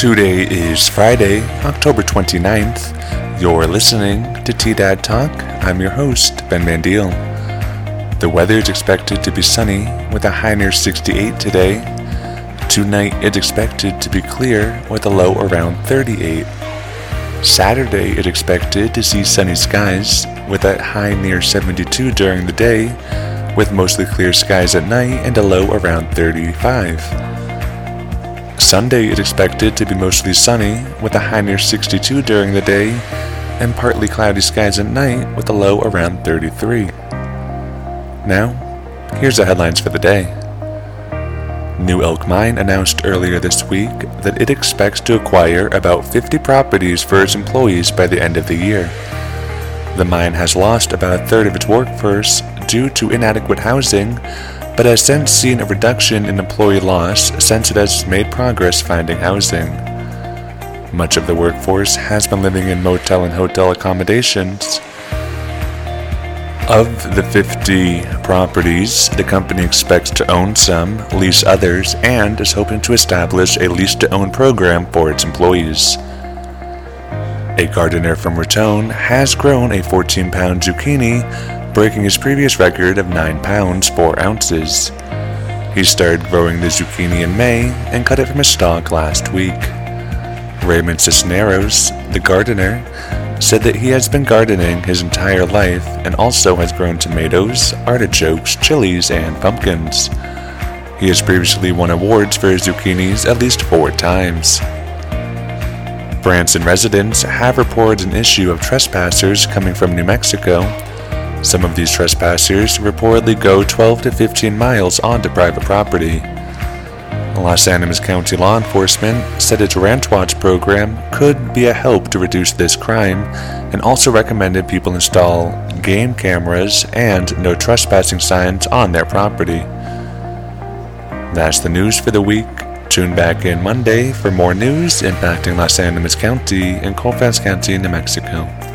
Today is Friday, October 29th. You're listening to T Dad Talk. I'm your host, Ben Mandiel. The weather is expected to be sunny with a high near 68 today. Tonight it's expected to be clear with a low around 38. Saturday it's expected to see sunny skies with a high near 72 during the day, with mostly clear skies at night and a low around 35. Sunday is expected to be mostly sunny with a high near 62 during the day and partly cloudy skies at night with a low around 33. Now, here's the headlines for the day. New Elk Mine announced earlier this week that it expects to acquire about 50 properties for its employees by the end of the year. The mine has lost about a third of its workforce due to inadequate housing, but has since seen a reduction in employee loss since it has made progress finding housing. Much of the workforce has been living in motel and hotel accommodations. Of the 50 properties, the company expects to own some, lease others, and is hoping to establish a lease to own program for its employees. A gardener from Raton has grown a 14 pound zucchini, breaking his previous record of 9 pounds 4 ounces. He started growing the zucchini in May and cut it from a stalk last week. Raymond Cisneros, the gardener, said that he has been gardening his entire life and also has grown tomatoes, artichokes, chilies, and pumpkins. He has previously won awards for his zucchinis at least four times. Branson residents have reported an issue of trespassers coming from New Mexico. Some of these trespassers reportedly go 12 to 15 miles onto private property. Las Animas County law enforcement said its Ranch Watch program could be a help to reduce this crime and also recommended people install game cameras and no trespassing signs on their property. That's the news for the week. Tune back in Monday for more news impacting Las Animas County and Colfax County, New Mexico.